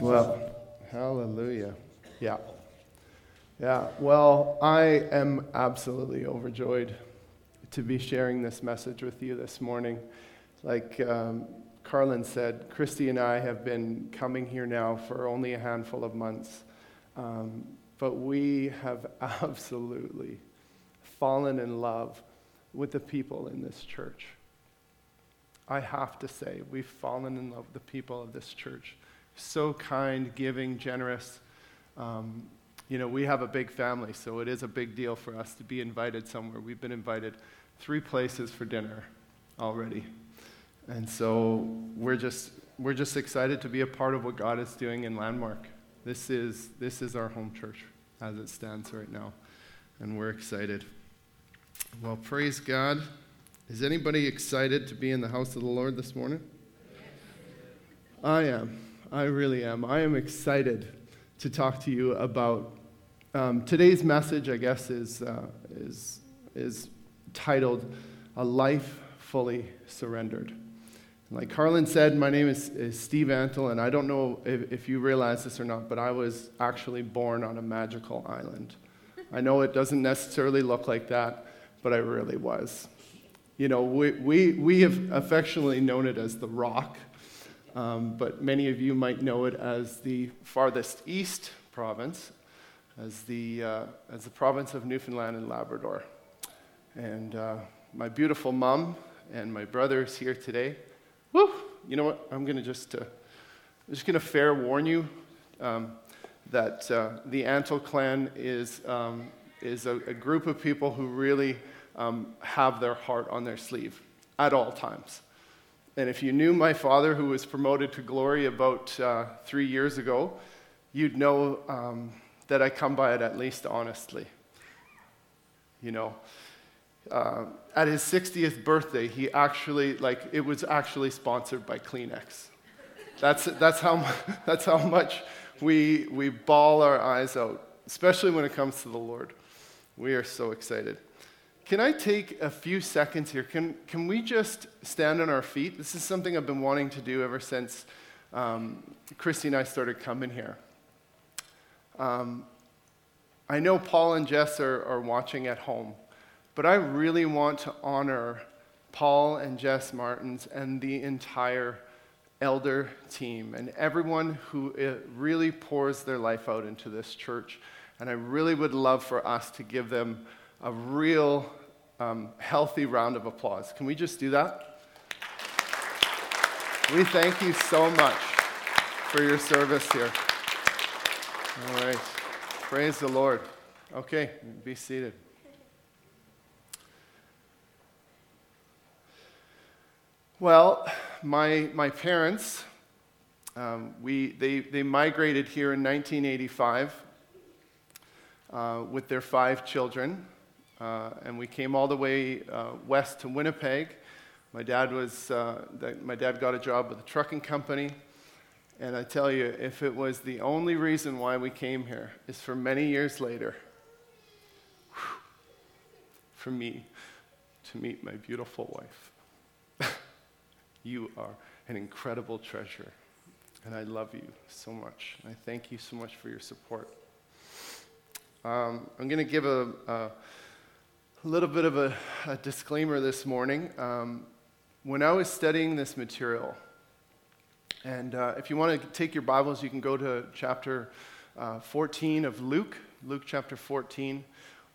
Well, hallelujah. Yeah. Yeah. Well, I am absolutely overjoyed to be sharing this message with you this morning. Like um, Carlin said, Christy and I have been coming here now for only a handful of months, um, but we have absolutely fallen in love with the people in this church. I have to say, we've fallen in love with the people of this church. So kind, giving, generous. Um, you know, we have a big family, so it is a big deal for us to be invited somewhere. We've been invited three places for dinner already. And so we're just, we're just excited to be a part of what God is doing in Landmark. This is, this is our home church as it stands right now, and we're excited. Well, praise God. Is anybody excited to be in the house of the Lord this morning? I am. I really am. I am excited to talk to you about um, today's message. I guess is uh, is is titled "A Life Fully Surrendered." Like Carlin said, my name is, is Steve Antle, and I don't know if, if you realize this or not, but I was actually born on a magical island. I know it doesn't necessarily look like that, but I really was. You know, we, we, we have affectionately known it as the Rock, um, but many of you might know it as the farthest east province, as the, uh, as the province of Newfoundland and Labrador. And uh, my beautiful mom and my brother is here today. Woo! You know what? I'm going to just, uh, I'm just going to fair warn you um, that uh, the Antle clan is, um, is a, a group of people who really um, have their heart on their sleeve at all times. And if you knew my father, who was promoted to glory about uh, three years ago, you'd know um, that I come by it at least honestly. You know, uh, at his 60th birthday, he actually, like, it was actually sponsored by Kleenex. That's, that's, how, that's how much we, we bawl our eyes out, especially when it comes to the Lord. We are so excited. Can I take a few seconds here? Can, can we just stand on our feet? This is something I've been wanting to do ever since um, Christy and I started coming here. Um, I know Paul and Jess are, are watching at home, but I really want to honor Paul and Jess Martins and the entire elder team and everyone who uh, really pours their life out into this church. And I really would love for us to give them a real um, healthy round of applause. Can we just do that? We thank you so much for your service here. All right. Praise the Lord. Okay, be seated. Well, my, my parents, um, we, they, they migrated here in 1985 uh, with their five children. Uh, and we came all the way uh, west to Winnipeg. My dad was, uh, my dad got a job with a trucking company. And I tell you, if it was the only reason why we came here, is for many years later, whew, for me to meet my beautiful wife. you are an incredible treasure. And I love you so much. I thank you so much for your support. Um, I'm going to give a, a a little bit of a, a disclaimer this morning. Um, when I was studying this material, and uh, if you want to take your Bibles, you can go to chapter uh, 14 of Luke, Luke chapter 14.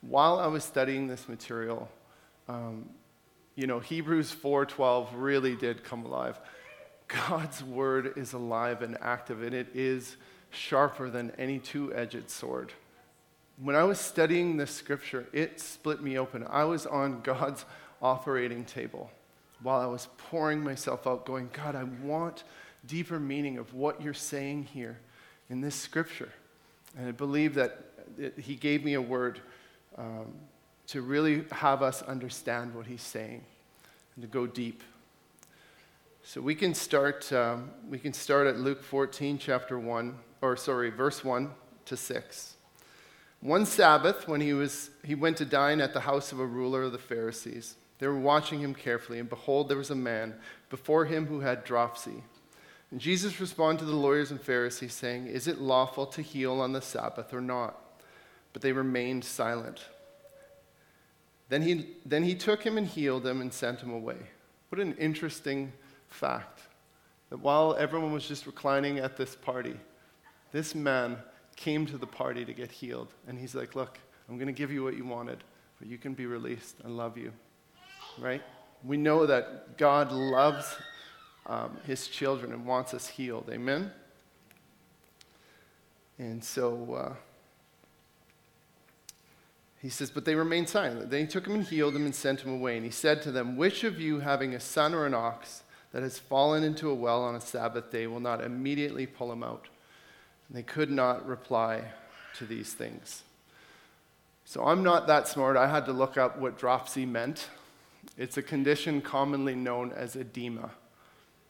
While I was studying this material, um, you know, Hebrews 4:12 really did come alive. God's word is alive and active, and it is sharper than any two-edged sword when I was studying this scripture, it split me open. I was on God's operating table while I was pouring myself out, going, God, I want deeper meaning of what you're saying here in this scripture. And I believe that it, He gave me a word um, to really have us understand what He's saying and to go deep. So we can start. Um, we can start at Luke 14, chapter one, or sorry, verse one to six. One Sabbath, when he, was, he went to dine at the house of a ruler of the Pharisees, they were watching him carefully, and behold, there was a man before him who had dropsy. And Jesus responded to the lawyers and Pharisees, saying, Is it lawful to heal on the Sabbath or not? But they remained silent. Then he, then he took him and healed him and sent him away. What an interesting fact that while everyone was just reclining at this party, this man came to the party to get healed. And he's like, Look, I'm going to give you what you wanted, but you can be released. I love you. Right? We know that God loves um, his children and wants us healed. Amen? And so uh, he says, But they remained silent. Then he took him and healed him and sent him away. And he said to them, Which of you, having a son or an ox that has fallen into a well on a Sabbath day, will not immediately pull him out? They could not reply to these things. So I'm not that smart. I had to look up what dropsy meant. It's a condition commonly known as edema.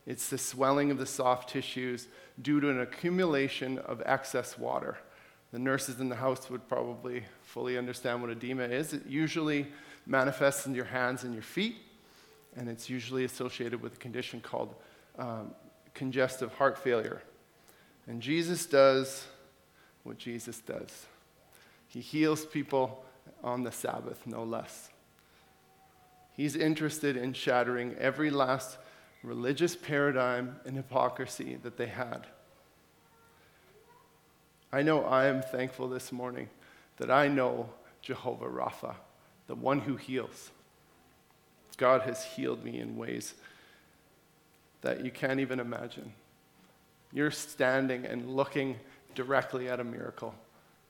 It's the swelling of the soft tissues due to an accumulation of excess water. The nurses in the house would probably fully understand what edema is. It usually manifests in your hands and your feet, and it's usually associated with a condition called um, congestive heart failure. And Jesus does what Jesus does He heals people on the Sabbath, no less. He's interested in shattering every last religious paradigm and hypocrisy that they had. I know I am thankful this morning that I know Jehovah Rapha, the one who heals. God has healed me in ways that you can't even imagine. You're standing and looking directly at a miracle.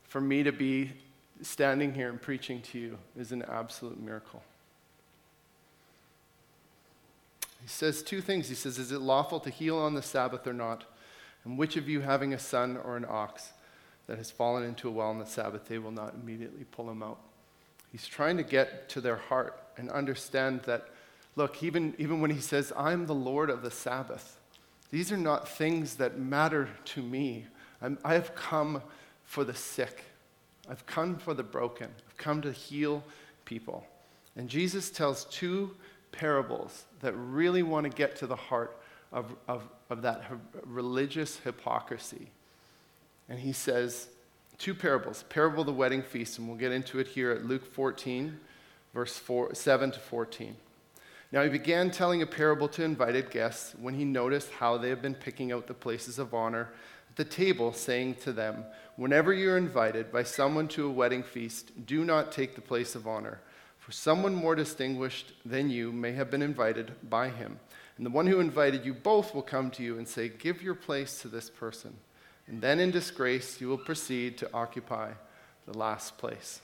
For me to be standing here and preaching to you is an absolute miracle. He says two things. He says, Is it lawful to heal on the Sabbath or not? And which of you, having a son or an ox that has fallen into a well on the Sabbath day, will not immediately pull him out? He's trying to get to their heart and understand that, look, even, even when he says, I'm the Lord of the Sabbath, these are not things that matter to me. I'm, I have come for the sick, I've come for the broken, I've come to heal people. And Jesus tells two parables that really want to get to the heart of, of, of that religious hypocrisy. And he says, two parables parable of the wedding feast, and we'll get into it here at Luke 14, verse four, 7 to 14. Now he began telling a parable to invited guests when he noticed how they had been picking out the places of honor at the table, saying to them, Whenever you're invited by someone to a wedding feast, do not take the place of honor for someone more distinguished than you may have been invited by him. And the one who invited you both will come to you and say, Give your place to this person. And then in disgrace, you will proceed to occupy the last place.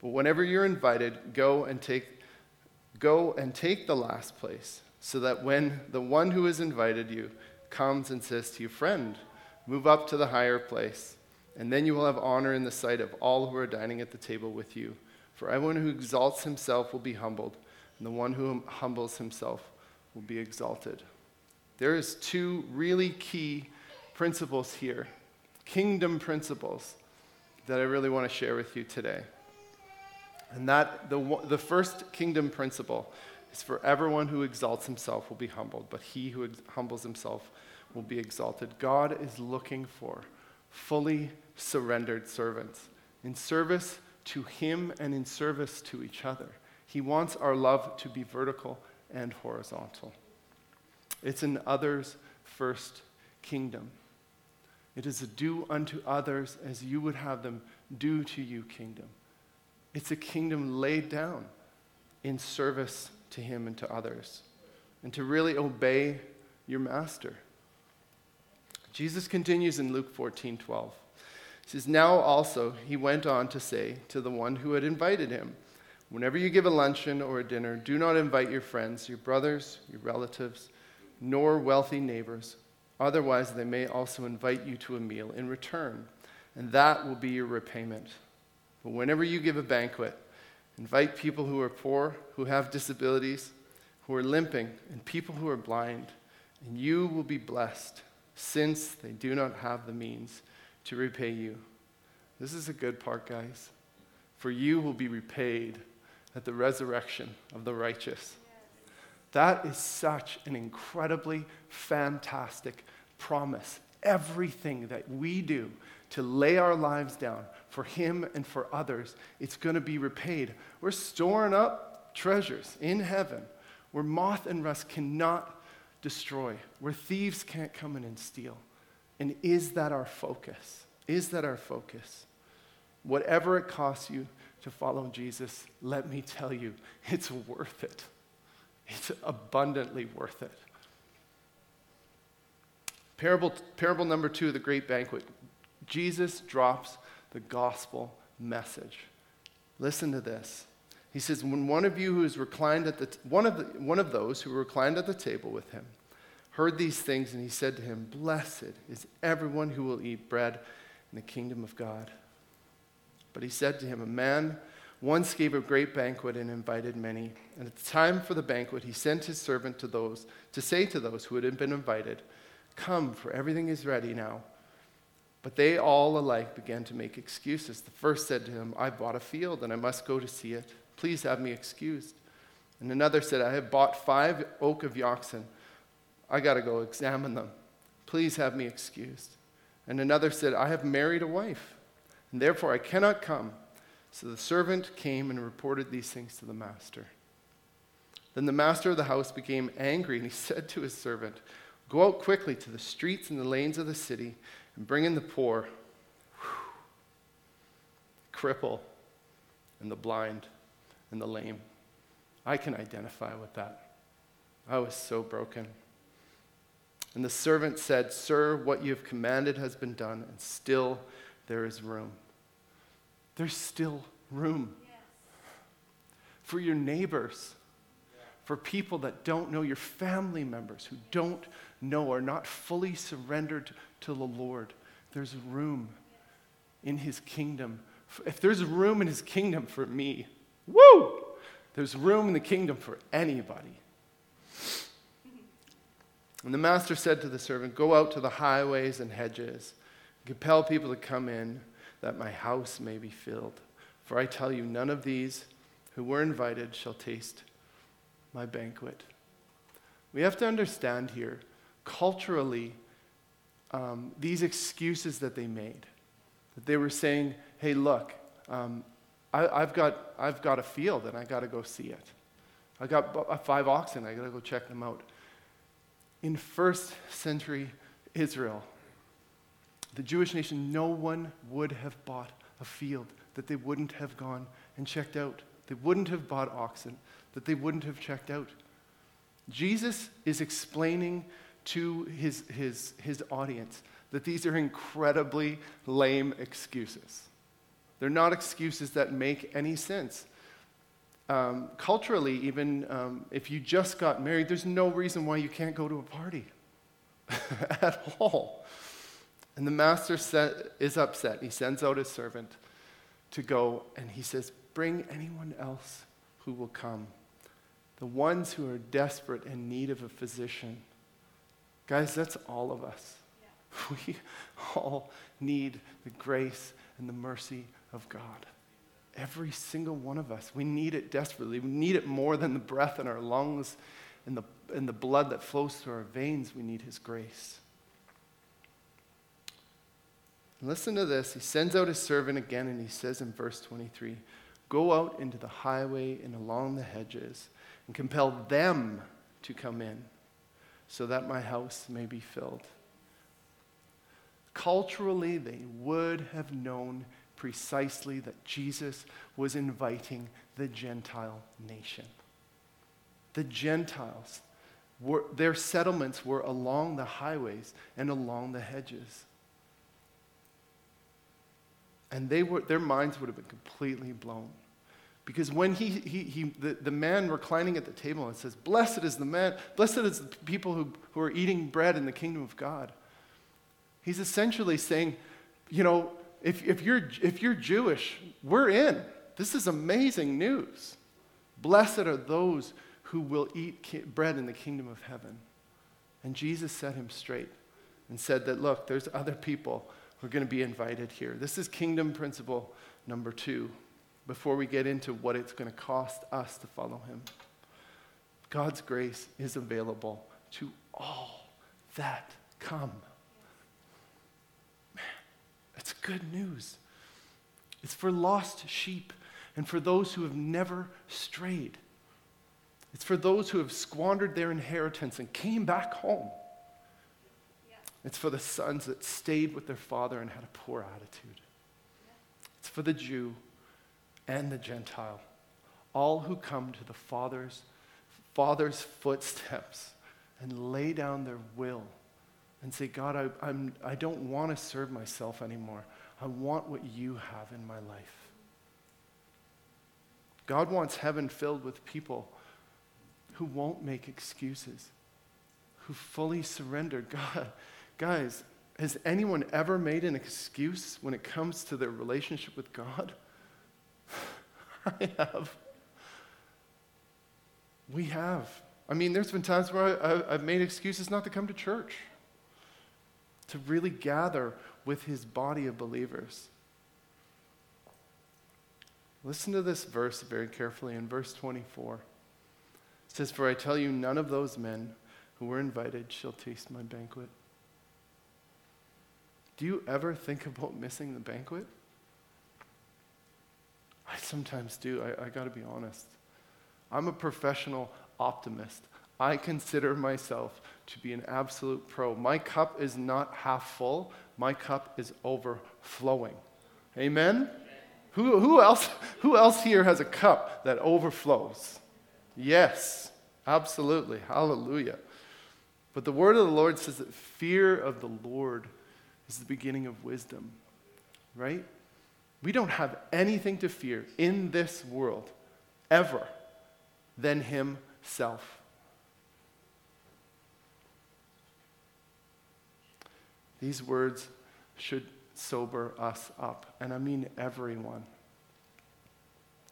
But whenever you're invited, go and take, go and take the last place, so that when the one who has invited you comes and says to you, Friend, move up to the higher place, and then you will have honor in the sight of all who are dining at the table with you. For everyone who exalts himself will be humbled, and the one who humbles himself will be exalted. There is two really key principles here, kingdom principles that I really want to share with you today. And that the, the first kingdom principle is for everyone who exalts himself will be humbled, but he who ex- humbles himself will be exalted. God is looking for fully surrendered servants in service to Him and in service to each other. He wants our love to be vertical and horizontal. It's an others first kingdom. It is a do unto others as you would have them do to you kingdom. It's a kingdom laid down in service to Him and to others, and to really obey your master. Jesus continues in Luke 14 12 He says, Now also he went on to say to the one who had invited him, Whenever you give a luncheon or a dinner, do not invite your friends, your brothers, your relatives, nor wealthy neighbors. Otherwise, they may also invite you to a meal in return, and that will be your repayment. But whenever you give a banquet, invite people who are poor, who have disabilities, who are limping, and people who are blind, and you will be blessed, since they do not have the means to repay you. This is a good part, guys. For you will be repaid at the resurrection of the righteous. That is such an incredibly fantastic promise everything that we do to lay our lives down for Him and for others, it's going to be repaid. We're storing up treasures in heaven where moth and rust cannot destroy, where thieves can't come in and steal. And is that our focus? Is that our focus? Whatever it costs you to follow Jesus, let me tell you, it's worth it. It's abundantly worth it. Parable, parable number two, of the great banquet. Jesus drops the gospel message. Listen to this. He says, When one of you who is reclined at the, t- one, of the one of those who reclined at the table with him heard these things, and he said to him, Blessed is everyone who will eat bread in the kingdom of God. But he said to him, A man once gave a great banquet and invited many. And at the time for the banquet, he sent his servant to those to say to those who had been invited, Come, for everything is ready now. But they all alike began to make excuses. The first said to him, I bought a field and I must go to see it. Please have me excused. And another said, I have bought five oak of oxen. I got to go examine them. Please have me excused. And another said, I have married a wife, and therefore I cannot come. So the servant came and reported these things to the master. Then the master of the house became angry, and he said to his servant, Go out quickly to the streets and the lanes of the city and bring in the poor, whew, cripple, and the blind and the lame. I can identify with that. I was so broken. And the servant said, Sir, what you have commanded has been done, and still there is room. There's still room yes. for your neighbors, yeah. for people that don't know, your family members who don't know, are not fully surrendered to the Lord. There's room in His kingdom. If there's room in His kingdom for me, woo! There's room in the kingdom for anybody. And the master said to the servant, Go out to the highways and hedges, and compel people to come in, that my house may be filled. For I tell you, none of these who were invited shall taste my banquet. We have to understand here, culturally, um, these excuses that they made, that they were saying, hey, look, um, I, have got, I've got a field and I got to go see it. I got five oxen, I got to go check them out. In first century Israel, the Jewish nation, no one would have bought a field that they wouldn't have gone and checked out. They wouldn't have bought oxen that they wouldn't have checked out. Jesus is explaining to his, his, his audience that these are incredibly lame excuses. They're not excuses that make any sense. Um, culturally, even um, if you just got married, there's no reason why you can't go to a party at all. And the master set, is upset. He sends out his servant to go and he says, Bring anyone else who will come. The ones who are desperate in need of a physician. Guys, that's all of us. We all need the grace and the mercy of God. Every single one of us. We need it desperately. We need it more than the breath in our lungs and the, and the blood that flows through our veins. We need His grace. Listen to this. He sends out his servant again and he says in verse 23 Go out into the highway and along the hedges and compel them to come in so that my house may be filled. Culturally, they would have known precisely that Jesus was inviting the Gentile nation. The Gentiles, were, their settlements were along the highways and along the hedges. And they were, their minds would have been completely blown. Because when he, he, he the, the man reclining at the table and says, Blessed is the man, blessed is the people who, who are eating bread in the kingdom of God, he's essentially saying, you know, if, if, you're, if you're Jewish, we're in. This is amazing news. Blessed are those who will eat ki- bread in the kingdom of heaven. And Jesus set him straight and said that, look, there's other people who are going to be invited here. This is kingdom principle number two before we get into what it's going to cost us to follow him. God's grace is available to all that come. Man, that's good news. It's for lost sheep and for those who have never strayed. It's for those who have squandered their inheritance and came back home. It's for the sons that stayed with their father and had a poor attitude. It's for the Jew and the Gentile, all who come to the Father's, Father's footsteps and lay down their will and say, God, I, I'm, I don't want to serve myself anymore. I want what you have in my life. God wants heaven filled with people who won't make excuses, who fully surrender. God, guys, has anyone ever made an excuse when it comes to their relationship with God? I have. We have. I mean, there's been times where I, have made excuses not to come to church, to really gather with his body of believers. Listen to this verse very carefully in verse 24. It says, For I tell you, none of those men who were invited shall taste my banquet. Do you ever think about missing the banquet? I sometimes do. I, I got to be honest. I'm a professional optimist. I consider myself to be an absolute pro. My cup is not half full, my cup is overflowing. Amen? Who, who, else, who else here has a cup that overflows? Yes, absolutely. Hallelujah. But the word of the Lord says that fear of the Lord is the beginning of wisdom, right? We don't have anything to fear in this world ever than Himself. These words should sober us up, and I mean everyone.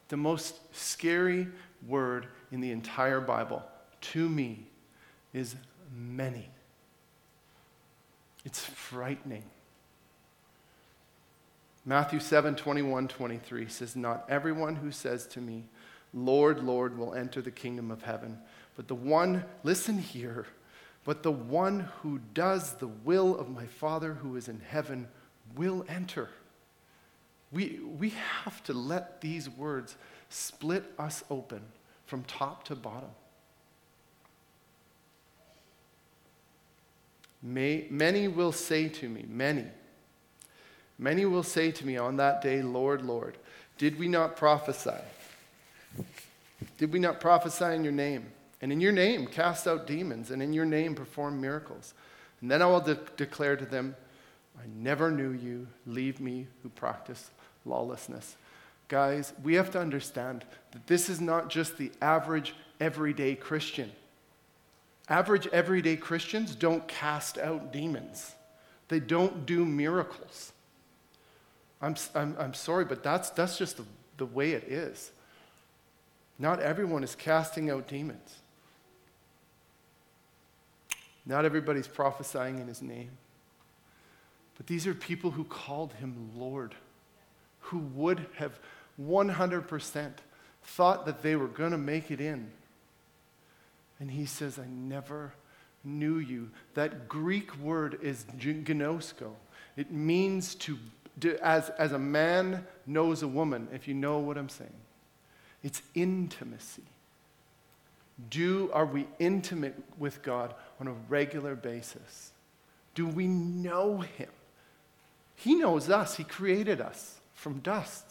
The most scary word in the entire Bible to me is many. It's frightening. Matthew 7 21, 23 says, Not everyone who says to me, Lord, Lord, will enter the kingdom of heaven, but the one, listen here, but the one who does the will of my Father who is in heaven will enter. We, we have to let these words split us open from top to bottom. May, many will say to me, many, Many will say to me on that day, Lord, Lord, did we not prophesy? Did we not prophesy in your name? And in your name cast out demons, and in your name perform miracles. And then I will de- declare to them, I never knew you. Leave me who practice lawlessness. Guys, we have to understand that this is not just the average, everyday Christian. Average, everyday Christians don't cast out demons, they don't do miracles. I'm, I'm, I'm sorry, but that's, that's just the, the way it is. Not everyone is casting out demons. Not everybody's prophesying in his name. But these are people who called him Lord, who would have 100% thought that they were going to make it in. And he says, I never knew you. That Greek word is gnosko. It means to as, as a man knows a woman, if you know what I'm saying. It's intimacy. Do, are we intimate with God on a regular basis? Do we know Him? He knows us. He created us from dust.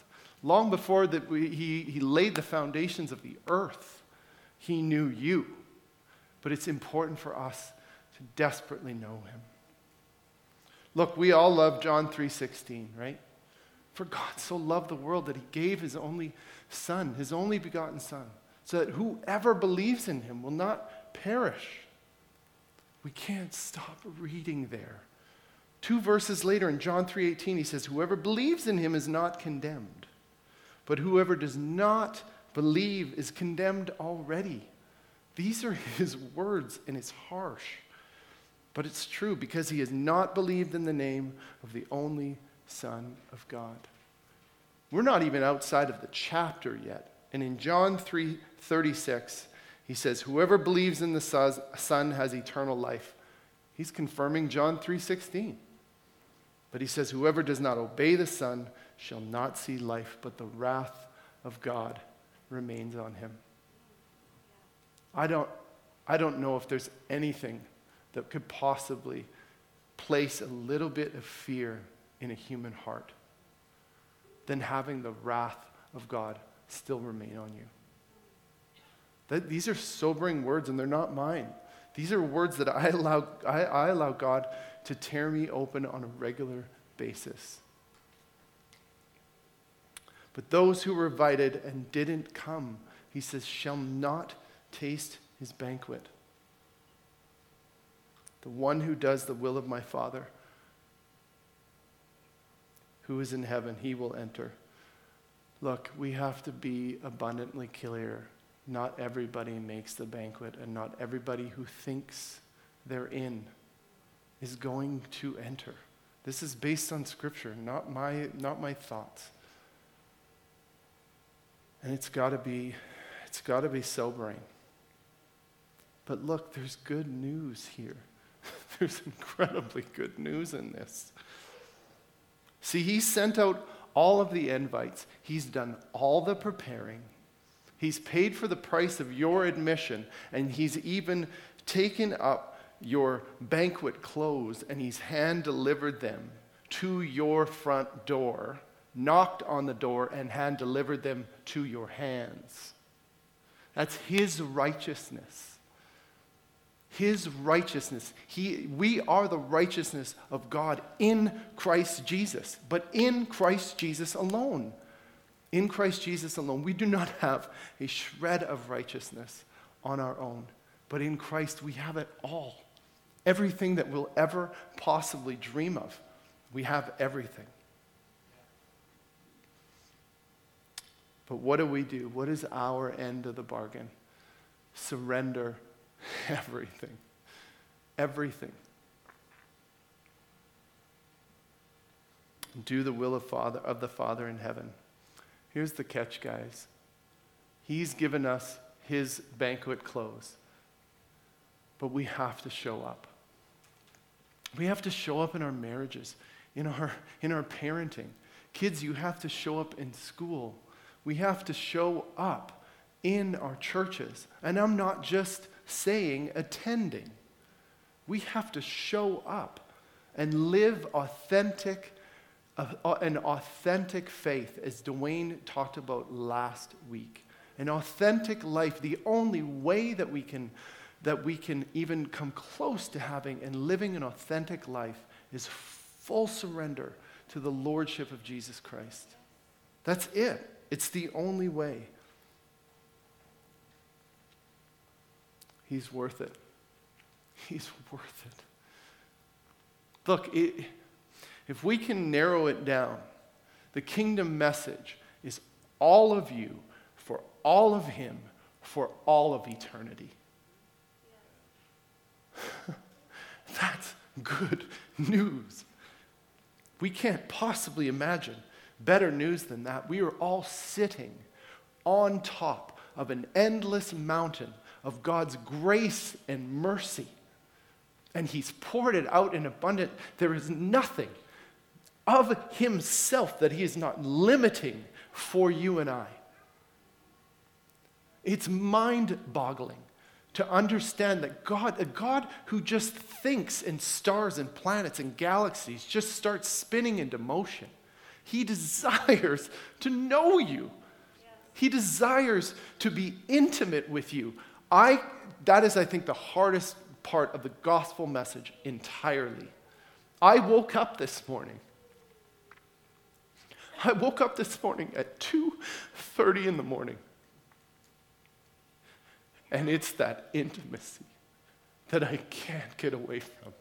Long before that we, he, he laid the foundations of the earth, He knew you. But it's important for us to desperately know Him. Look, we all love John 3:16, right? For God so loved the world that he gave his only son, his only begotten son, so that whoever believes in him will not perish. We can't stop reading there. Two verses later in John 3:18 he says whoever believes in him is not condemned, but whoever does not believe is condemned already. These are his words and it's harsh. But it's true because he has not believed in the name of the only Son of God. We're not even outside of the chapter yet. And in John 3 36, he says, Whoever believes in the Son has eternal life. He's confirming John 3:16. But he says, Whoever does not obey the Son shall not see life, but the wrath of God remains on him. I don't, I don't know if there's anything that could possibly place a little bit of fear in a human heart than having the wrath of God still remain on you. That, these are sobering words, and they're not mine. These are words that I allow, I, I allow God to tear me open on a regular basis. But those who were invited and didn't come, he says, shall not taste his banquet. The one who does the will of my Father, who is in heaven, he will enter. Look, we have to be abundantly clear. Not everybody makes the banquet, and not everybody who thinks they're in is going to enter. This is based on Scripture, not my, not my thoughts. And it's got to be, it's got to be sobering. But look, there's good news here. there's incredibly good news in this. See, he sent out all of the invites. He's done all the preparing. He's paid for the price of your admission, and he's even taken up your banquet clothes and he's hand delivered them to your front door knocked on the door and hand delivered them to your hands. That's his righteousness. His righteousness. He, we are the righteousness of God in Christ Jesus, but in Christ Jesus alone. In Christ Jesus alone. We do not have a shred of righteousness on our own, but in Christ we have it all. Everything that we'll ever possibly dream of. We have everything. But what do we do? What is our end of the bargain? Surrender everything. Everything. Do the will of, Father, of the Father in heaven. Here's the catch, guys. He's given us his banquet clothes, but we have to show up. We have to show up in our marriages, in our, in our parenting. Kids, you have to show up in school we have to show up in our churches. And I'm not just saying attending. We have to show up and live authentic, uh, an authentic faith, as Dwayne talked about last week. An authentic life, the only way that we can that we can even come close to having and living an authentic life is full surrender to the lordship of Jesus Christ. That's it. It's the only way. He's worth it. He's worth it. Look, it, if we can narrow it down, the kingdom message is all of you for all of Him for all of eternity. That's good news. We can't possibly imagine Better news than that, we are all sitting on top of an endless mountain of God's grace and mercy. And He's poured it out in abundance. There is nothing of Himself that He is not limiting for you and I. It's mind boggling to understand that God, a God who just thinks in stars and planets and galaxies, just starts spinning into motion. He desires to know you. He desires to be intimate with you. I, that is, I think, the hardest part of the gospel message entirely. I woke up this morning. I woke up this morning at 2:30 in the morning. And it's that intimacy that I can't get away from.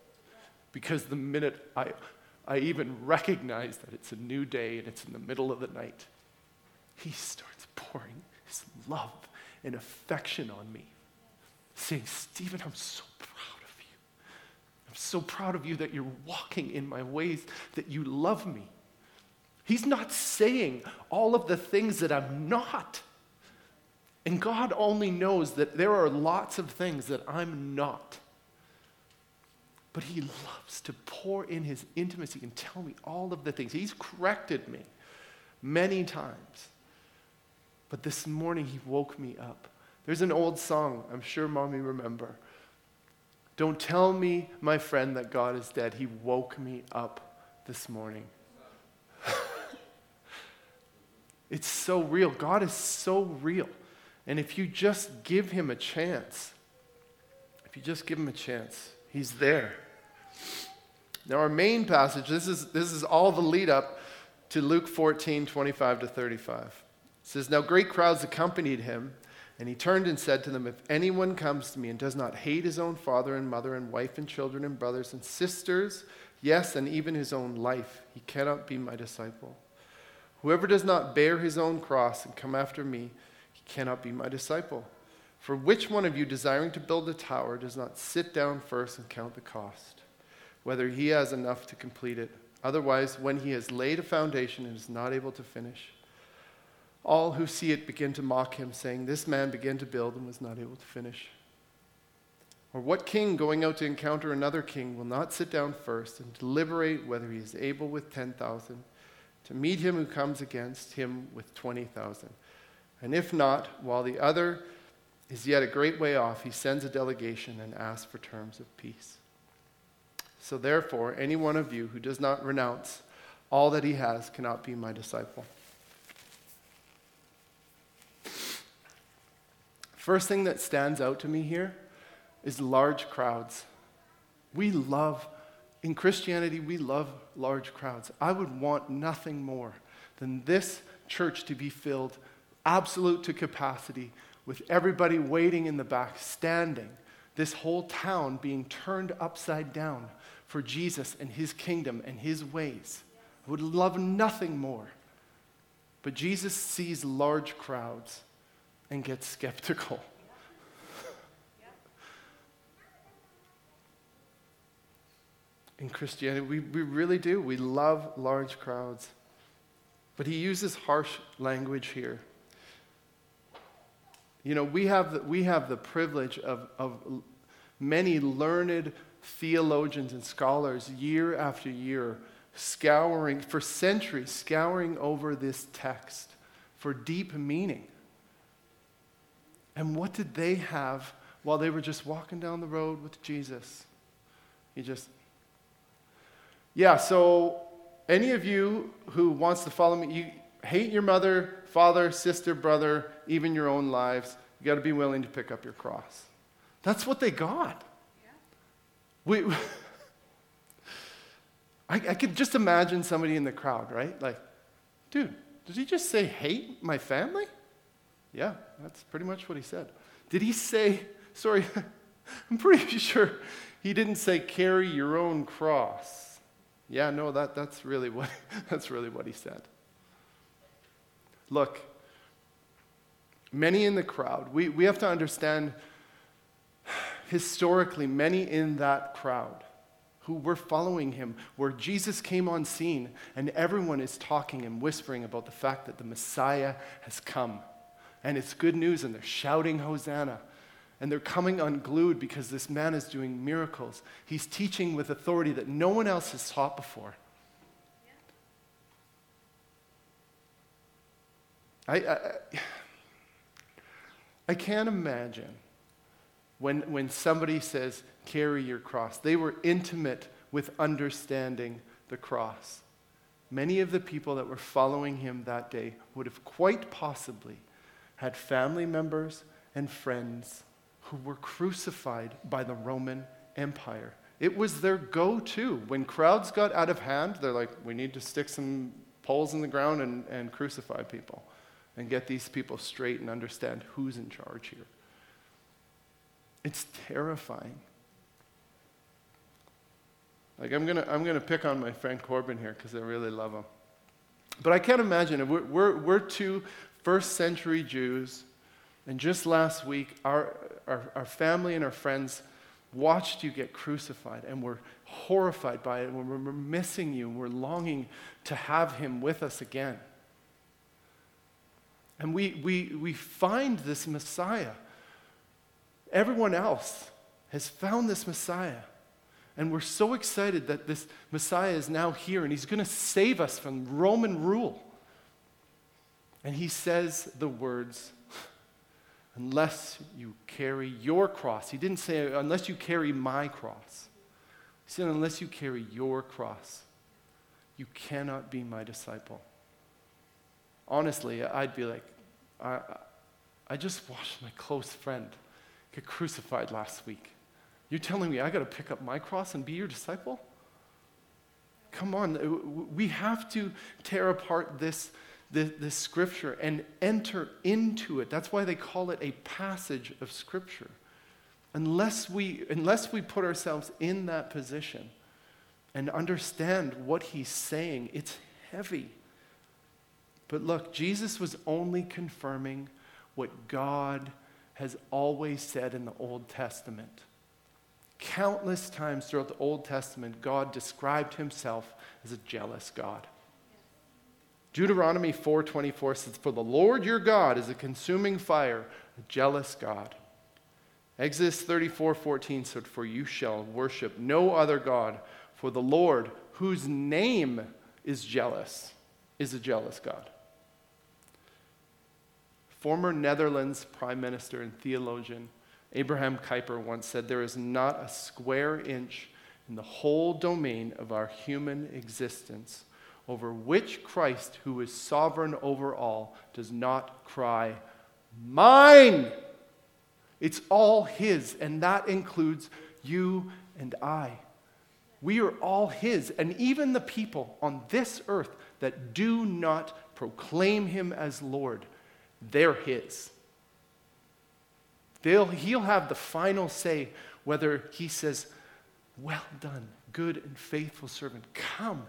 Because the minute I I even recognize that it's a new day and it's in the middle of the night. He starts pouring his love and affection on me, saying, Stephen, I'm so proud of you. I'm so proud of you that you're walking in my ways, that you love me. He's not saying all of the things that I'm not. And God only knows that there are lots of things that I'm not. but he loves to pour in his intimacy and tell me all of the things. He's corrected me many times. But this morning, he woke me up. There's an old song, I'm sure mommy remember. Don't tell me, my friend, that God is dead. He woke me up this morning. it's so real. God is so real. And if you just give him a chance, if you just give him a chance, he's there. Now, our main passage, this is, this is all the lead up to Luke 14, 25 to 35. It says, Now great crowds accompanied him, and he turned and said to them, If anyone comes to me and does not hate his own father and mother and wife and children and brothers and sisters, yes, and even his own life, he cannot be my disciple. Whoever does not bear his own cross and come after me, he cannot be my disciple. For which one of you, desiring to build a tower, does not sit down first and count the cost, whether he has enough to complete it? Otherwise, when he has laid a foundation and is not able to finish, all who see it begin to mock him, saying, This man began to build and was not able to finish. Or what king going out to encounter another king will not sit down first and deliberate whether he is able with 10,000 to meet him who comes against him with 20,000? And if not, while the other is yet a great way off, he sends a delegation and asks for terms of peace. So therefore, any one of you who does not renounce all that he has cannot be my disciple. First thing that stands out to me here is large crowds. We love, in Christianity, we love large crowds. I would want nothing more than this church to be filled absolute to capacity with everybody waiting in the back, standing, this whole town being turned upside down for Jesus and his kingdom and his ways. I would love nothing more. But Jesus sees large crowds and get skeptical. In Christianity, we, we really do. We love large crowds. But he uses harsh language here. You know, we have the, we have the privilege of, of many learned theologians and scholars year after year scouring, for centuries, scouring over this text for deep meaning. And what did they have while they were just walking down the road with Jesus? He just, yeah, so any of you who wants to follow me, you hate your mother, father, sister, brother, even your own lives, you got to be willing to pick up your cross. That's what they got. We, I, I could just imagine somebody in the crowd, right? Like, dude, did he just say hate my family? Yeah, that's pretty much what he said. Did he say, sorry, I'm pretty sure he didn't say carry your own cross. Yeah, no, that, that's, really what, that's really what he said. Look, many in the crowd, we, we have to understand historically, many in that crowd who were following him, where Jesus came on scene and everyone is talking and whispering about the fact that the Messiah has come. And it's good news, and they're shouting, Hosanna. And they're coming unglued because this man is doing miracles. He's teaching with authority that no one else has taught before. I, I, I can't imagine when, when somebody says, carry your cross. They were intimate with understanding the cross. Many of the people that were following him that day would have quite possibly had family members and friends who were crucified by the Roman Empire. It was their go to. When crowds got out of hand, they're like, we need to stick some poles in the ground and, and crucify people and get these people straight and understand who's in charge here. It's terrifying. Like, I'm going to I'm gonna pick on my friend Corbin here because I really love him. But I can't imagine. We're, we're, we're two first century Jews, and just last week, our, our, our family and our friends watched you get crucified, and we're horrified by it, and we're, missing you, and we're longing to have him with us again. And we, we, we find this Messiah Everyone else has found this Messiah. And we're so excited that this Messiah is now here and he's going to save us from Roman rule. And he says the words, unless you carry your cross. He didn't say, unless you carry my cross. He said, unless you carry your cross, you cannot be my disciple. Honestly, I'd be like, I, I just watched my close friend get crucified last week. You're telling me I got to pick up my cross and be your disciple? Come on, we have to tear apart this, this, this, scripture and enter into it. That's why they call it a passage of scripture. Unless we, unless we put ourselves in that position and understand what he's saying, it's heavy. But look, Jesus was only confirming what God has always said in the Old Testament. Countless times throughout the Old Testament, God described himself as a jealous God. Deuteronomy 4:24 says, "For the Lord your God is a consuming fire, a jealous God." Exodus 34:14 said, "For you shall worship no other god, for the Lord, whose name is jealous, is a jealous God." Former Netherlands Prime Minister and theologian Abraham Kuyper once said, There is not a square inch in the whole domain of our human existence over which Christ, who is sovereign over all, does not cry, Mine! It's all His, and that includes you and I. We are all His, and even the people on this earth that do not proclaim Him as Lord, they're His. They'll, he'll have the final say whether he says, Well done, good and faithful servant. Come.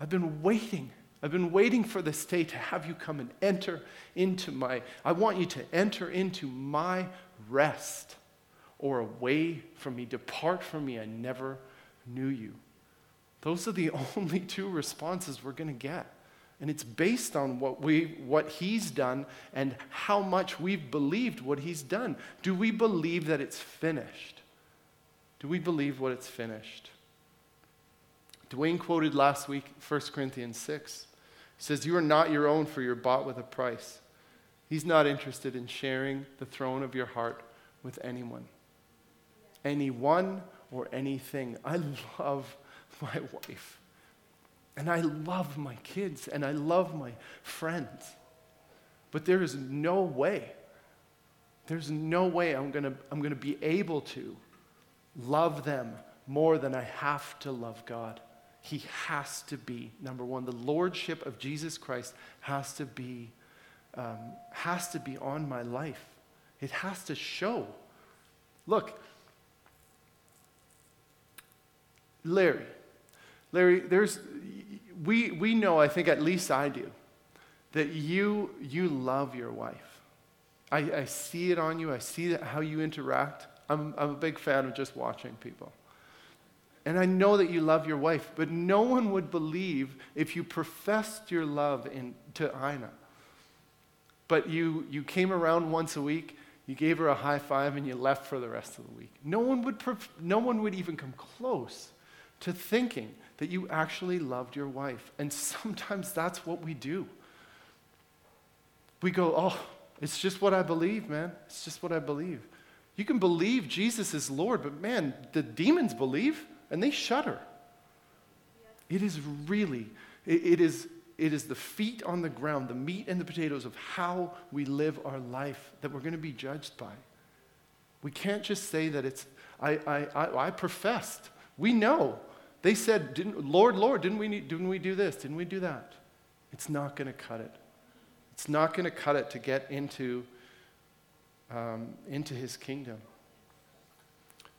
I've been waiting. I've been waiting for this day to have you come and enter into my, I want you to enter into my rest or away from me. Depart from me. I never knew you. Those are the only two responses we're going to get. And it's based on what, we, what he's done and how much we've believed what he's done. Do we believe that it's finished? Do we believe what it's finished? Dwayne quoted last week 1 Corinthians 6. He says, You are not your own, for you're bought with a price. He's not interested in sharing the throne of your heart with anyone, anyone or anything. I love my wife. And I love my kids and I love my friends. But there is no way, there's no way I'm going to I'm going to be able to love them more than I have to love God. He has to be, number one, the lordship of Jesus Christ has to be, um, has to be on my life. It has to show. Look, Larry, Larry, there's, we, we know, I think at least I do, that you, you love your wife. I, I see it on you. I see how you interact. I'm, I'm a big fan of just watching people. And I know that you love your wife, but no one would believe if you professed your love in, to Ina. But you, you came around once a week, you gave her a high five, and you left for the rest of the week. No one would, no one would even come close to thinking that you actually loved your wife. And sometimes that's what we do. We go, oh, it's just what I believe, man. It's just what I believe. You can believe Jesus is Lord, but man, the demons believe and they shudder. It is really, it, is, it is the feet on the ground, the meat and the potatoes of how we live our life that we're going to be judged by. We can't just say that it's, I, I, I, I professed. We know they said, didn't, Lord, Lord, didn't we, need, didn't we do this? Didn't we do that? It's not going to cut it. It's not going to cut it to get into, um, into his kingdom.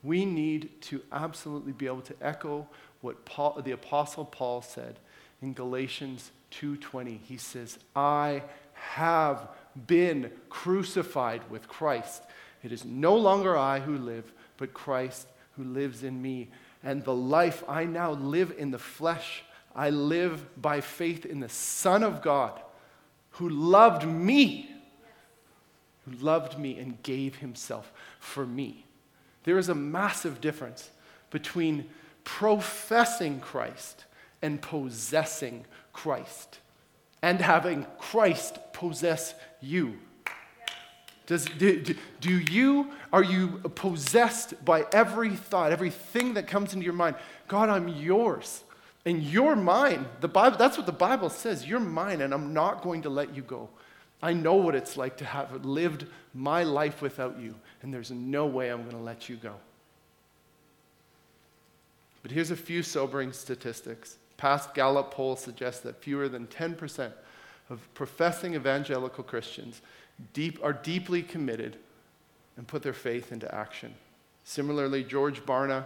We need to absolutely be able to echo what Paul, the apostle Paul said in Galatians 2:20. He says, "I have been crucified with Christ. It is no longer I who live, but Christ who lives in me." and the life I now live in the flesh, I live by faith in the Son of God who loved me, who loved me and gave himself for me. There is a massive difference between professing Christ and possessing Christ and having Christ possess you. Does, do, do you, are you possessed by every thought, everything that comes into your mind? God, I'm yours and you're mine. The Bible, that's what the Bible says. You're mine and I'm not going to let you go. I know what it's like to have lived my life without you, and there's no way I'm going to let you go. But here's a few sobering statistics. Past Gallup polls suggest that fewer than 10% of professing evangelical Christians deep, are deeply committed and put their faith into action. Similarly, George Barna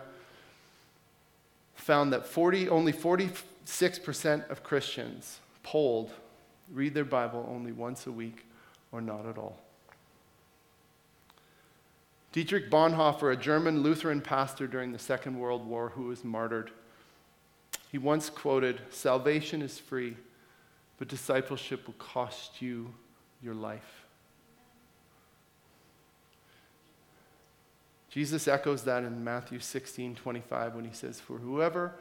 found that 40, only 46% of Christians polled read their Bible only once a week or not at all. Dietrich Bonhoeffer, a German Lutheran pastor during the Second World War who was martyred, he once quoted Salvation is free, but discipleship will cost you your life. Jesus echoes that in Matthew 16 25 when he says, For whoever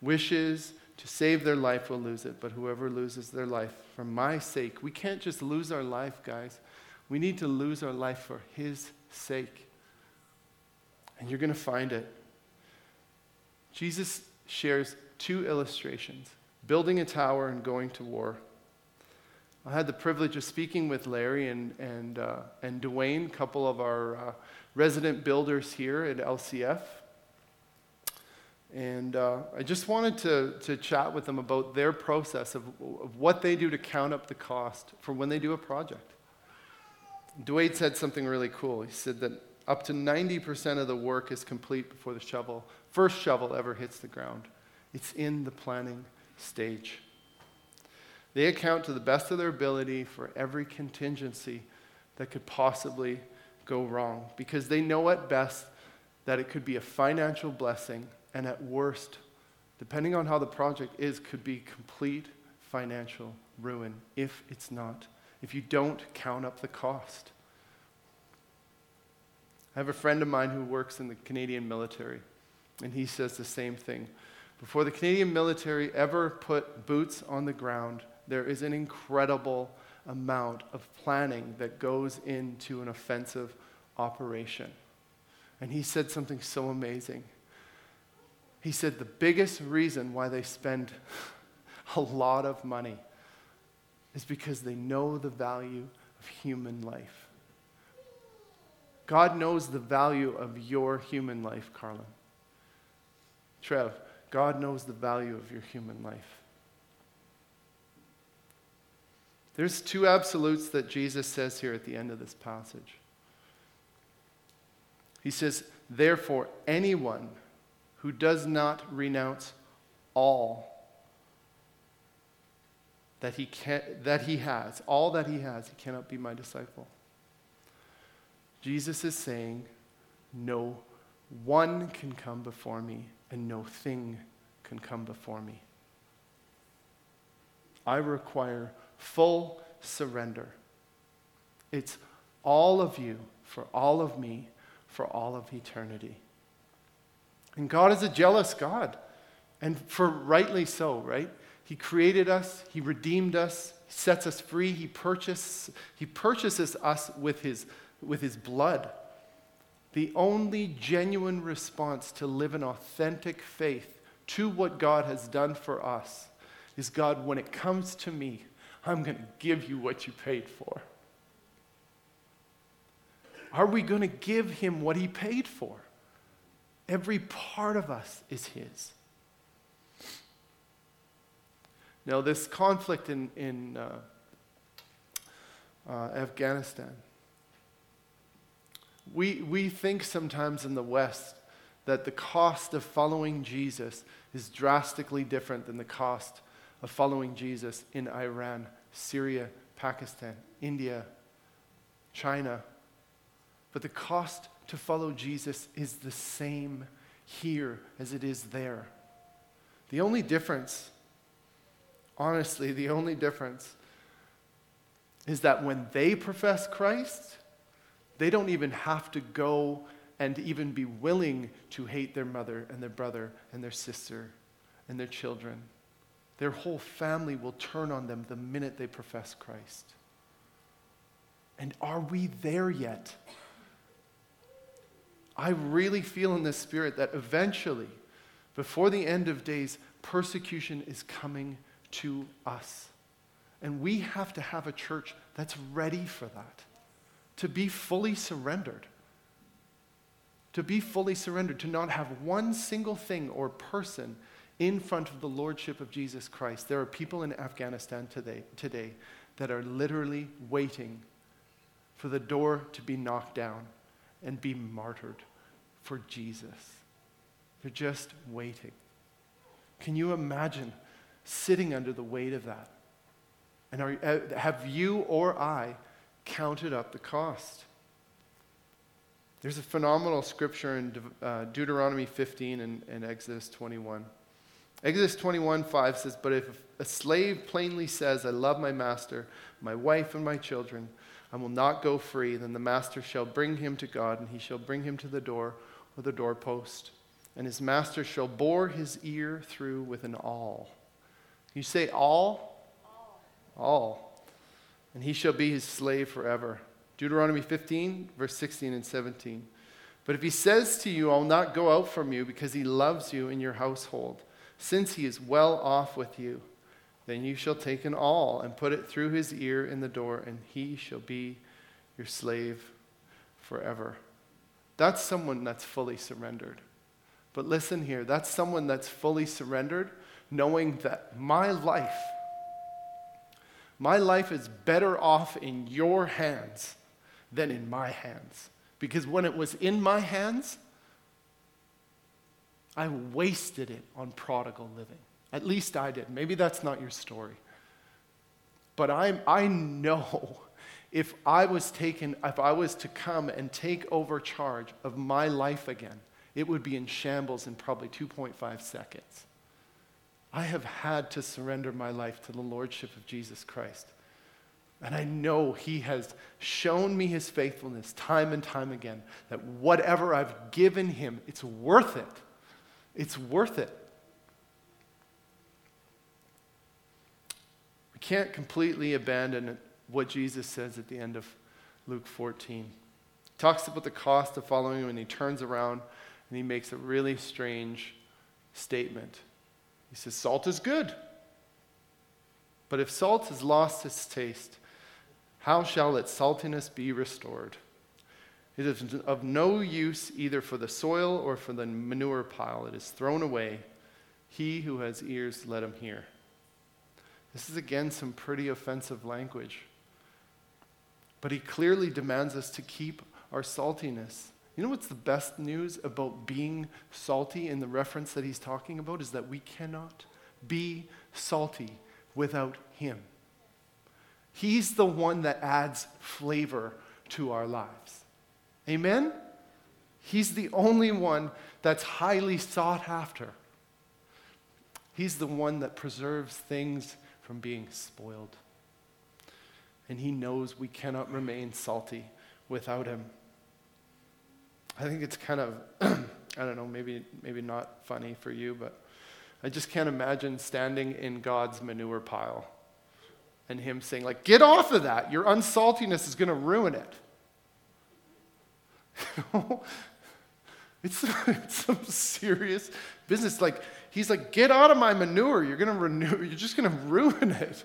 wishes to save their life will lose it, but whoever loses their life for my sake, we can't just lose our life, guys. We need to lose our life for his sake. And you're going to find it. Jesus shares two illustrations building a tower and going to war. I had the privilege of speaking with Larry and, and, uh, and Dwayne, a couple of our uh, resident builders here at LCF. And uh, I just wanted to, to chat with them about their process of, of what they do to count up the cost for when they do a project. Dwayne said something really cool. He said that up to 90% of the work is complete before the shovel, first shovel ever hits the ground. It's in the planning stage. They account to the best of their ability for every contingency that could possibly go wrong because they know at best that it could be a financial blessing and at worst, depending on how the project is, could be complete financial ruin if it's not, if you don't count up the cost. I have a friend of mine who works in the Canadian military, and he says the same thing. Before the Canadian military ever put boots on the ground, there is an incredible amount of planning that goes into an offensive operation. And he said something so amazing. He said the biggest reason why they spend a lot of money is because they know the value of human life. God knows the value of your human life, Carlin. Trev, God knows the value of your human life. There's two absolutes that Jesus says here at the end of this passage. He says, Therefore, anyone who does not renounce all that he, can, that he has, all that he has, he cannot be my disciple. Jesus is saying, No one can come before me, and no thing can come before me. I require full surrender. It's all of you for all of me for all of eternity. And God is a jealous God, and for rightly so, right? He created us, He redeemed us, He sets us free, He, purchase, he purchases us with his, with his blood. The only genuine response to live an authentic faith to what God has done for us is God, when it comes to me, I'm going to give you what you paid for. Are we going to give him what he paid for? Every part of us is his. Now, this conflict in, in uh, uh, Afghanistan, we, we think sometimes in the West that the cost of following Jesus is drastically different than the cost of following Jesus in Iran, Syria, Pakistan, India, China. But the cost to follow Jesus is the same here as it is there. The only difference, honestly, the only difference is that when they profess Christ, they don't even have to go and even be willing to hate their mother and their brother and their sister and their children. Their whole family will turn on them the minute they profess Christ. And are we there yet? I really feel in the spirit that eventually, before the end of days, persecution is coming to us. And we have to have a church that's ready for that, to be fully surrendered. To be fully surrendered, to not have one single thing or person in front of the lordship of Jesus Christ. There are people in Afghanistan today, today that are literally waiting for the door to be knocked down and be martyred for Jesus. They're just waiting. Can you imagine sitting under the weight of that? And are, uh, have you or I counted up the cost? There's a phenomenal scripture in uh, Deuteronomy 15 and, and Exodus 21. Exodus 21 5 says, But if a slave plainly says, I love my master, my wife, and my children, I will not go free, then the master shall bring him to God, and he shall bring him to the door or the doorpost, and his master shall bore his ear through with an awl. You say all? All. All. And he shall be his slave forever. Deuteronomy 15, verse 16 and 17. But if he says to you, I'll not go out from you because he loves you in your household, since he is well off with you, then you shall take an awl and put it through his ear in the door, and he shall be your slave forever. That's someone that's fully surrendered. But listen here, that's someone that's fully surrendered, knowing that my life, my life is better off in your hands than in my hands. Because when it was in my hands, I wasted it on prodigal living. At least I did. Maybe that's not your story. But i I know if I was taken, if I was to come and take over charge of my life again, it would be in shambles in probably 2.5 seconds. I have had to surrender my life to the Lordship of Jesus Christ. And I know He has shown me His faithfulness time and time again, that whatever I've given Him, it's worth it. It's worth it. We can't completely abandon what Jesus says at the end of Luke 14. He talks about the cost of following Him, and He turns around and He makes a really strange statement. He says, Salt is good. But if salt has lost its taste, how shall its saltiness be restored? It is of no use either for the soil or for the manure pile. It is thrown away. He who has ears, let him hear. This is again some pretty offensive language. But he clearly demands us to keep our saltiness. You know what's the best news about being salty in the reference that he's talking about? Is that we cannot be salty without him. He's the one that adds flavor to our lives. Amen? He's the only one that's highly sought after. He's the one that preserves things from being spoiled. And he knows we cannot remain salty without him. I think it's kind of, I don't know, maybe, maybe not funny for you, but I just can't imagine standing in God's manure pile and him saying, like, get off of that. Your unsaltiness is going to ruin it. it's, it's some serious business. Like, he's like, get out of my manure. You're to renew, you're just going to ruin it.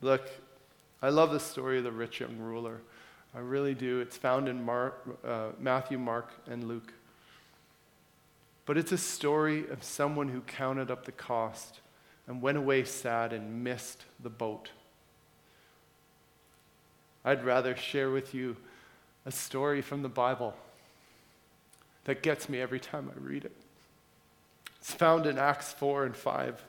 Look, I love the story of the rich young ruler. I really do. It's found in uh, Matthew, Mark, and Luke. But it's a story of someone who counted up the cost and went away sad and missed the boat. I'd rather share with you a story from the Bible that gets me every time I read it. It's found in Acts 4 and 5.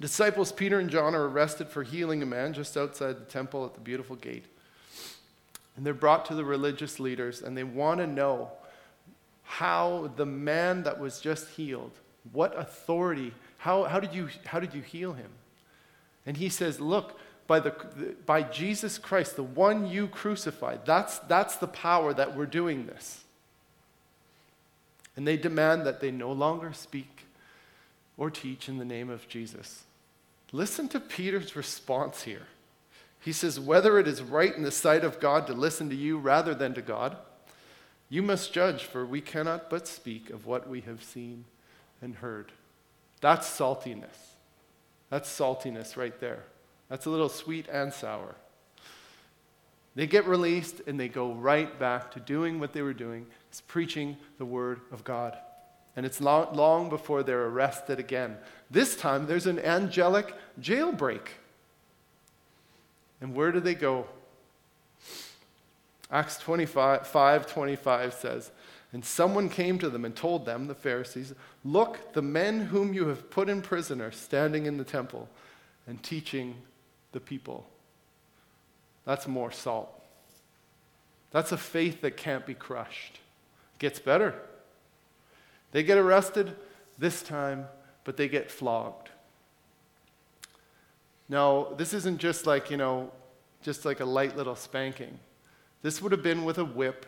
Disciples Peter and John are arrested for healing a man just outside the temple at the beautiful gate. And they're brought to the religious leaders, and they want to know how the man that was just healed what authority? How, how, did you, how did you heal him? And he says, Look, by, the, by Jesus Christ, the one you crucified. That's, that's the power that we're doing this. And they demand that they no longer speak or teach in the name of Jesus. Listen to Peter's response here. He says, Whether it is right in the sight of God to listen to you rather than to God, you must judge, for we cannot but speak of what we have seen and heard. That's saltiness. That's saltiness right there. That's a little sweet and sour. They get released and they go right back to doing what they were doing, is preaching the word of God. And it's long, long before they're arrested again. This time there's an angelic jailbreak. And where do they go? Acts 25, 5 25 says, And someone came to them and told them, the Pharisees, Look, the men whom you have put in prison are standing in the temple and teaching the people. That's more salt. That's a faith that can't be crushed. It Gets better. They get arrested this time, but they get flogged. Now, this isn't just like, you know, just like a light little spanking. This would have been with a whip,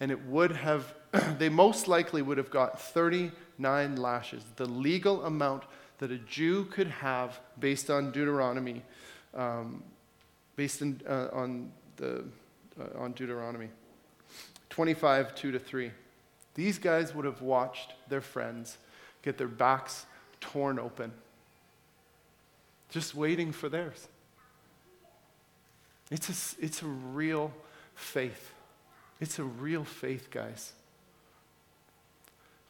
and it would have, they most likely would have got 39 lashes, the legal amount that a Jew could have based on Deuteronomy, um, based in, uh, on, the, uh, on Deuteronomy 25, 2 to 3. These guys would have watched their friends get their backs torn open, just waiting for theirs. It's a, it's a real faith. It's a real faith, guys.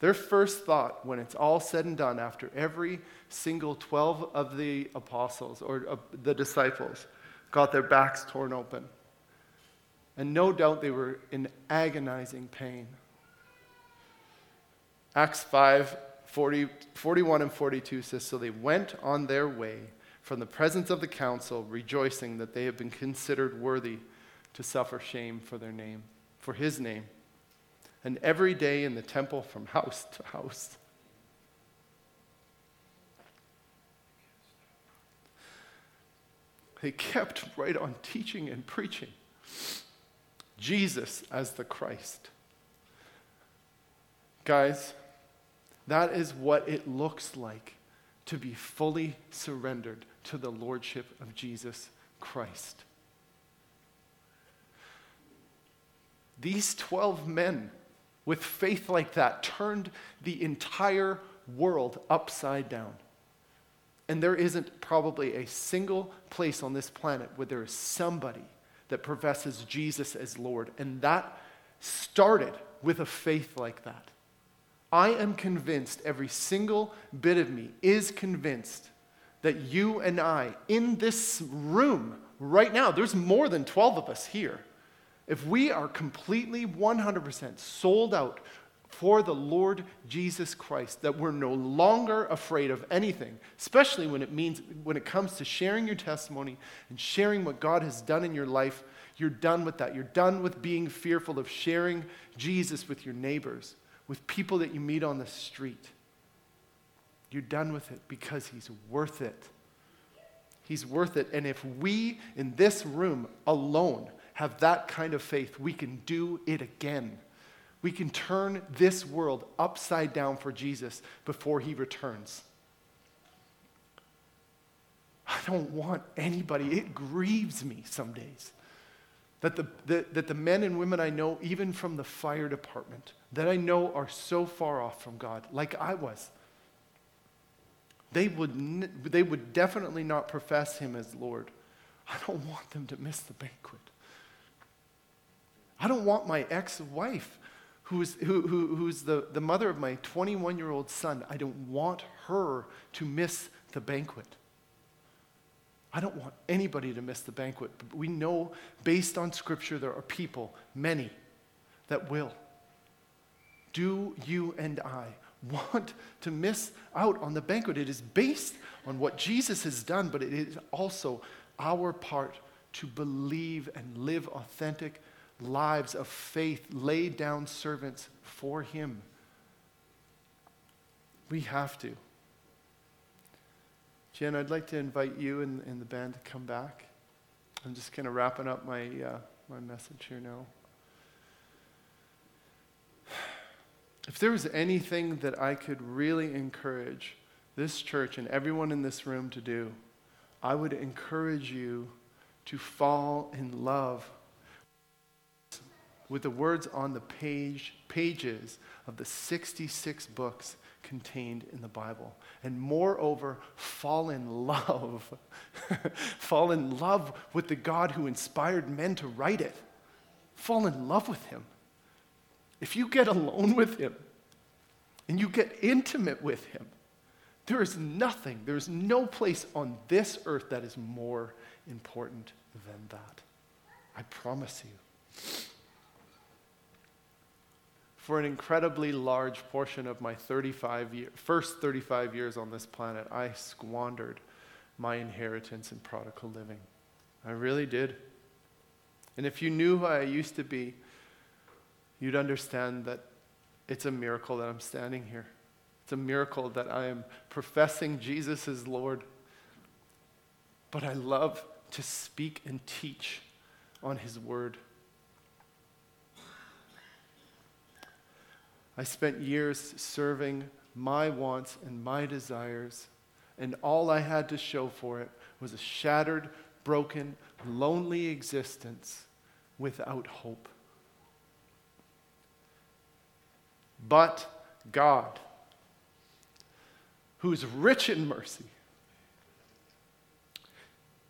Their first thought, when it's all said and done, after every single 12 of the apostles or uh, the disciples got their backs torn open, and no doubt they were in agonizing pain. Acts 5 40, 41 and 42 says, So they went on their way from the presence of the council, rejoicing that they have been considered worthy to suffer shame for their name, for his name. And every day in the temple from house to house. They kept right on teaching and preaching Jesus as the Christ. Guys, that is what it looks like to be fully surrendered to the Lordship of Jesus Christ. These 12 men with faith like that turned the entire world upside down. And there isn't probably a single place on this planet where there is somebody that professes Jesus as Lord. And that started with a faith like that. I am convinced, every single bit of me is convinced that you and I, in this room right now, there's more than 12 of us here. If we are completely 100% sold out for the Lord Jesus Christ, that we're no longer afraid of anything, especially when it means when it comes to sharing your testimony and sharing what God has done in your life, you're done with that. You're done with being fearful of sharing Jesus with your neighbors with people that you meet on the street. You're done with it because He's worth it. He's worth it. And if we in this room alone have that kind of faith, we can do it again. We can turn this world upside down for Jesus before He returns. I don't want anybody, it grieves me some days that the, the, that the men and women I know, even from the fire department, that I know are so far off from God, like I was, they would, they would definitely not profess Him as Lord. I don't want them to miss the banquet. I don't want my ex wife, who's, who, who, who's the, the mother of my 21 year old son, I don't want her to miss the banquet. I don't want anybody to miss the banquet, but we know based on Scripture there are people, many, that will. Do you and I want to miss out on the banquet? It is based on what Jesus has done, but it is also our part to believe and live authentic lives of faith, lay down servants for Him. We have to. Jen, I'd like to invite you and, and the band to come back. I'm just kind of wrapping up my, uh, my message here now. If there was anything that I could really encourage this church and everyone in this room to do, I would encourage you to fall in love with the words on the page, pages of the 66 books contained in the Bible. And moreover, fall in love. fall in love with the God who inspired men to write it. Fall in love with him. If you get alone with him and you get intimate with him, there is nothing, there is no place on this earth that is more important than that. I promise you for an incredibly large portion of my 35 year, first 35 years on this planet, I squandered my inheritance in prodigal living. I really did. And if you knew who I used to be, you'd understand that it's a miracle that I'm standing here. It's a miracle that I am professing Jesus as Lord. But I love to speak and teach on His Word. I spent years serving my wants and my desires, and all I had to show for it was a shattered, broken, lonely existence without hope. But God, who is rich in mercy,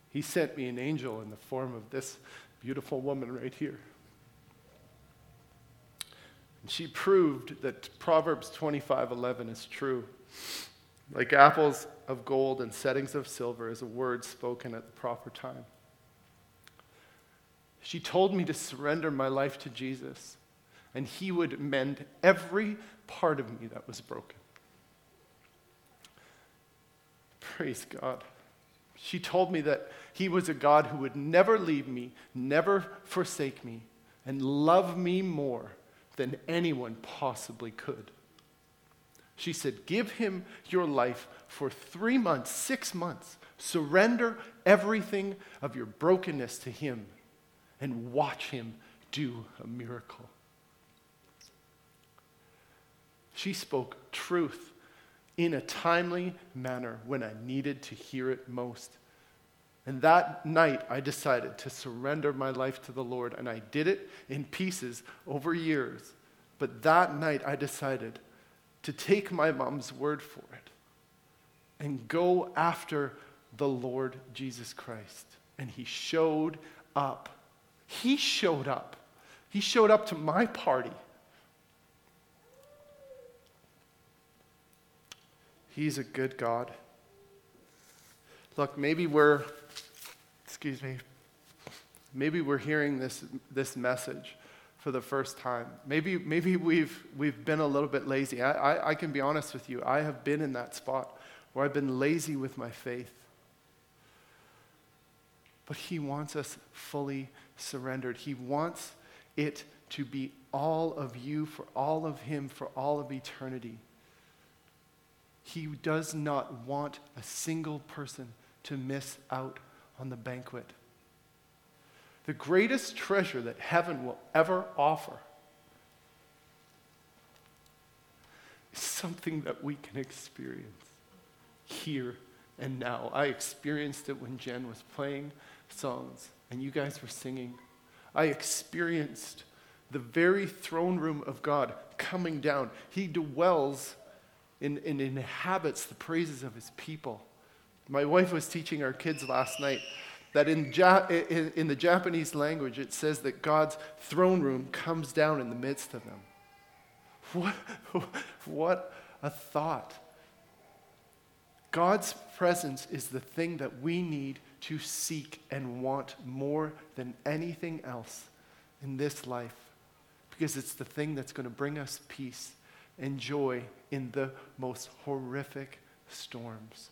He sent me an angel in the form of this beautiful woman right here. She proved that Proverbs 25:11 is true. Like apples of gold and settings of silver is a word spoken at the proper time. She told me to surrender my life to Jesus, and he would mend every part of me that was broken. Praise God. She told me that he was a God who would never leave me, never forsake me, and love me more than anyone possibly could. She said, Give him your life for three months, six months. Surrender everything of your brokenness to him and watch him do a miracle. She spoke truth in a timely manner when I needed to hear it most. And that night, I decided to surrender my life to the Lord, and I did it in pieces over years. But that night, I decided to take my mom's word for it and go after the Lord Jesus Christ. And he showed up. He showed up. He showed up to my party. He's a good God. Look, maybe we're excuse me, maybe we're hearing this, this message for the first time. Maybe, maybe we've, we've been a little bit lazy. I, I, I can be honest with you. I have been in that spot where I've been lazy with my faith. But He wants us fully surrendered. He wants it to be all of you, for all of Him, for all of eternity. He does not want a single person to miss out on the banquet. The greatest treasure that heaven will ever offer is something that we can experience here and now. I experienced it when Jen was playing songs and you guys were singing. I experienced the very throne room of God coming down. He dwells and inhabits the praises of his people. My wife was teaching our kids last night that in, ja- in, in, the Japanese language it says that God's throne room comes down in the midst of them. What, what a thought. God's presence is the thing that we need to seek and want more than anything else in this life because it's the thing that's going to bring us peace and joy in the most horrific storms.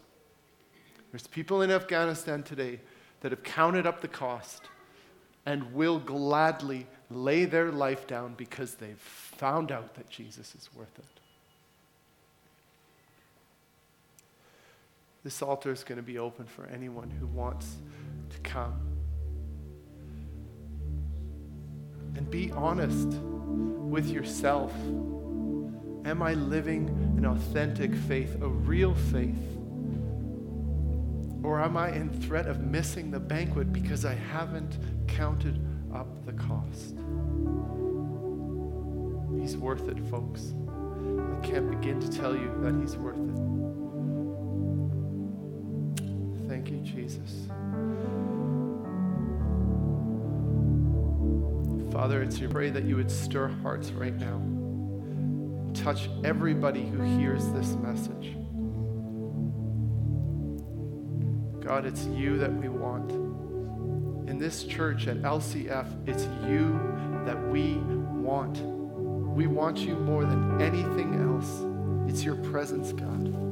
There's people in Afghanistan today that have counted up the cost and will gladly lay their life down because they've found out that Jesus is worth it. This altar is going to be open for anyone who wants to come. and be honest with yourself. Am I living an authentic faith, a real faith? Or am I in threat of missing the banquet because I haven't counted up the cost? He's worth it, folks. I can't begin to tell you that He's worth it. Thank you, Jesus. Father, it's your pray that you would stir hearts right now. Touch everybody who hears this message. God, it's you that we want. In this church at LCF, it's you that we want. We want you more than anything else. It's your presence, God.